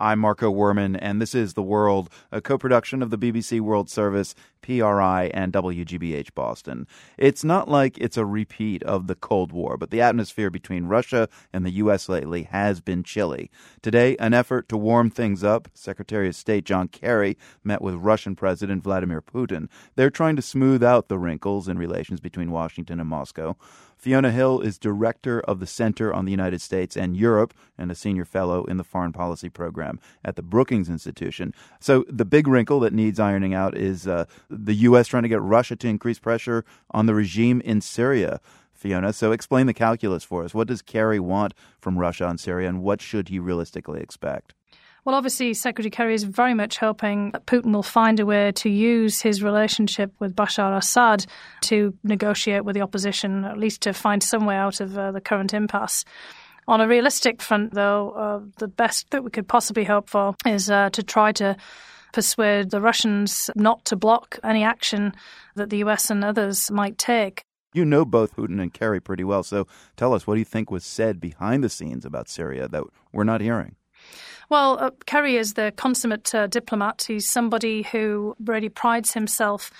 I'm Marco Werman, and this is The World, a co production of the BBC World Service, PRI, and WGBH Boston. It's not like it's a repeat of the Cold War, but the atmosphere between Russia and the U.S. lately has been chilly. Today, an effort to warm things up, Secretary of State John Kerry met with Russian President Vladimir Putin. They're trying to smooth out the wrinkles in relations between Washington and Moscow. Fiona Hill is director of the Center on the United States and Europe and a senior fellow in the foreign policy program at the Brookings Institution. So, the big wrinkle that needs ironing out is uh, the U.S. trying to get Russia to increase pressure on the regime in Syria. Fiona, so explain the calculus for us. What does Kerry want from Russia on Syria, and what should he realistically expect? Well, obviously, Secretary Kerry is very much hoping that Putin will find a way to use his relationship with Bashar Assad to negotiate with the opposition, at least to find some way out of uh, the current impasse. On a realistic front, though, uh, the best that we could possibly hope for is uh, to try to persuade the Russians not to block any action that the US and others might take. You know both Putin and Kerry pretty well, so tell us what do you think was said behind the scenes about Syria that we're not hearing? Well, uh, Kerry is the consummate uh, diplomat. He's somebody who really prides himself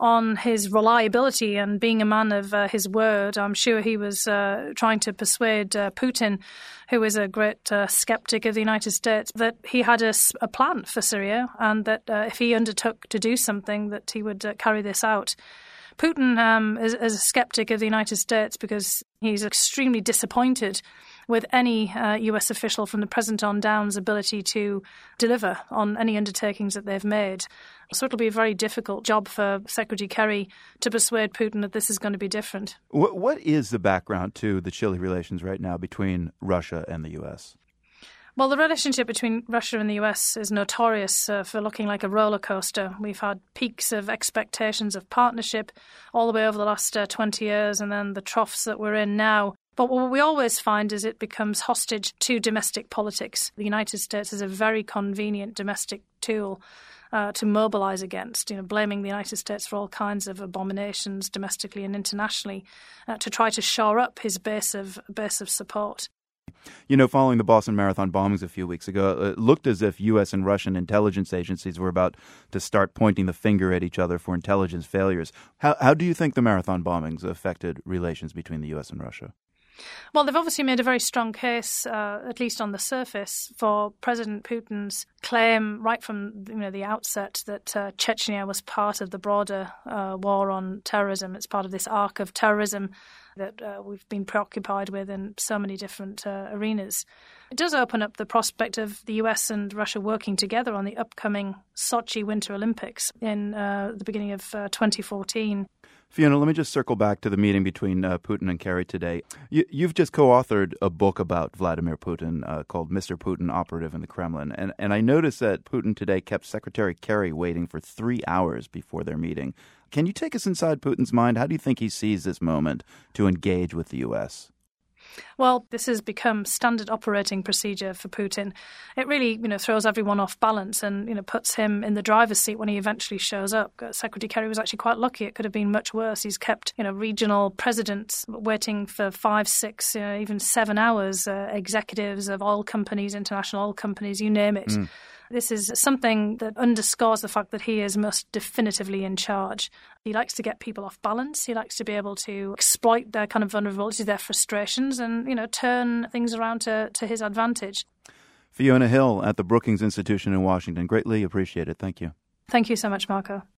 on his reliability and being a man of uh, his word. I'm sure he was uh, trying to persuade uh, Putin, who is a great uh, skeptic of the United States, that he had a, a plan for Syria and that if he undertook to do something, that he would carry this out. Putin um, is, is, a skeptic of the United States because he's extremely disappointed with any uh, US official from the present on down's ability to deliver on any undertakings that they've made. So it'll be a very difficult job for Secretary Kerry to persuade Putin that this is going to be different. What is the background to the chilly relations right now between Russia and the US? Well, the relationship between Russia and the US is notorious uh, for looking like a roller coaster. We've had peaks of expectations of partnership all the way over the last uh, 20 years, and then the troughs that we're in now. But what we always find is it becomes hostage to domestic politics. The United States is a very convenient domestic tool. Uh, to mobilize against, you know, blaming the United States for all kinds of abominations domestically and internationally, uh, to try to shore up his base of base of support. You know, following the Boston Marathon bombings a few weeks ago, it looked as if U.S. and Russian intelligence agencies were about to start pointing the finger at each other for intelligence failures. How, how do you think the marathon bombings affected relations between the U.S. and Russia? Well, they've obviously made a very strong case, uh, at least on the surface, for President Putin's claim right from you know the outset that uh, Chechnya was part of the broader uh, war on terrorism. It's part of this arc of terrorism that uh, we've been preoccupied with in so many different uh, arenas. It does open up the prospect of the US and Russia working together on the upcoming Sochi Winter Olympics in uh, the beginning of 2014. Fiona, let me just circle back to the meeting between uh, Putin and Kerry today. You, have just co-authored a book about Vladimir Putin uh, called "Mr. Putin: Operative in the Kremlin," and and I noticed that Putin today kept Secretary Kerry waiting for three hours before their meeting. Can you take us inside Putin's mind? How do you think he sees this moment to engage with the U.S.? Well, this has become standard operating procedure for Putin. It really, you know, throws everyone off balance and you know puts him in the driver's seat when he eventually shows up. Uh, Secretary Kerry was actually quite lucky. It could have been much worse. He's kept you know regional presidents waiting for five, six, you know, even seven hours. Uh, executives of oil companies, international oil companies, you name it. Mm. This is something that underscores the fact that he is most definitively in charge. He likes to get people off balance. He likes to be able to exploit their kind of vulnerabilities, their frustrations, and you know turn things around to, to his advantage. Fiona Hill at the Brookings Institution in Washington. Greatly appreciated. Thank you. Thank you so much, Marco.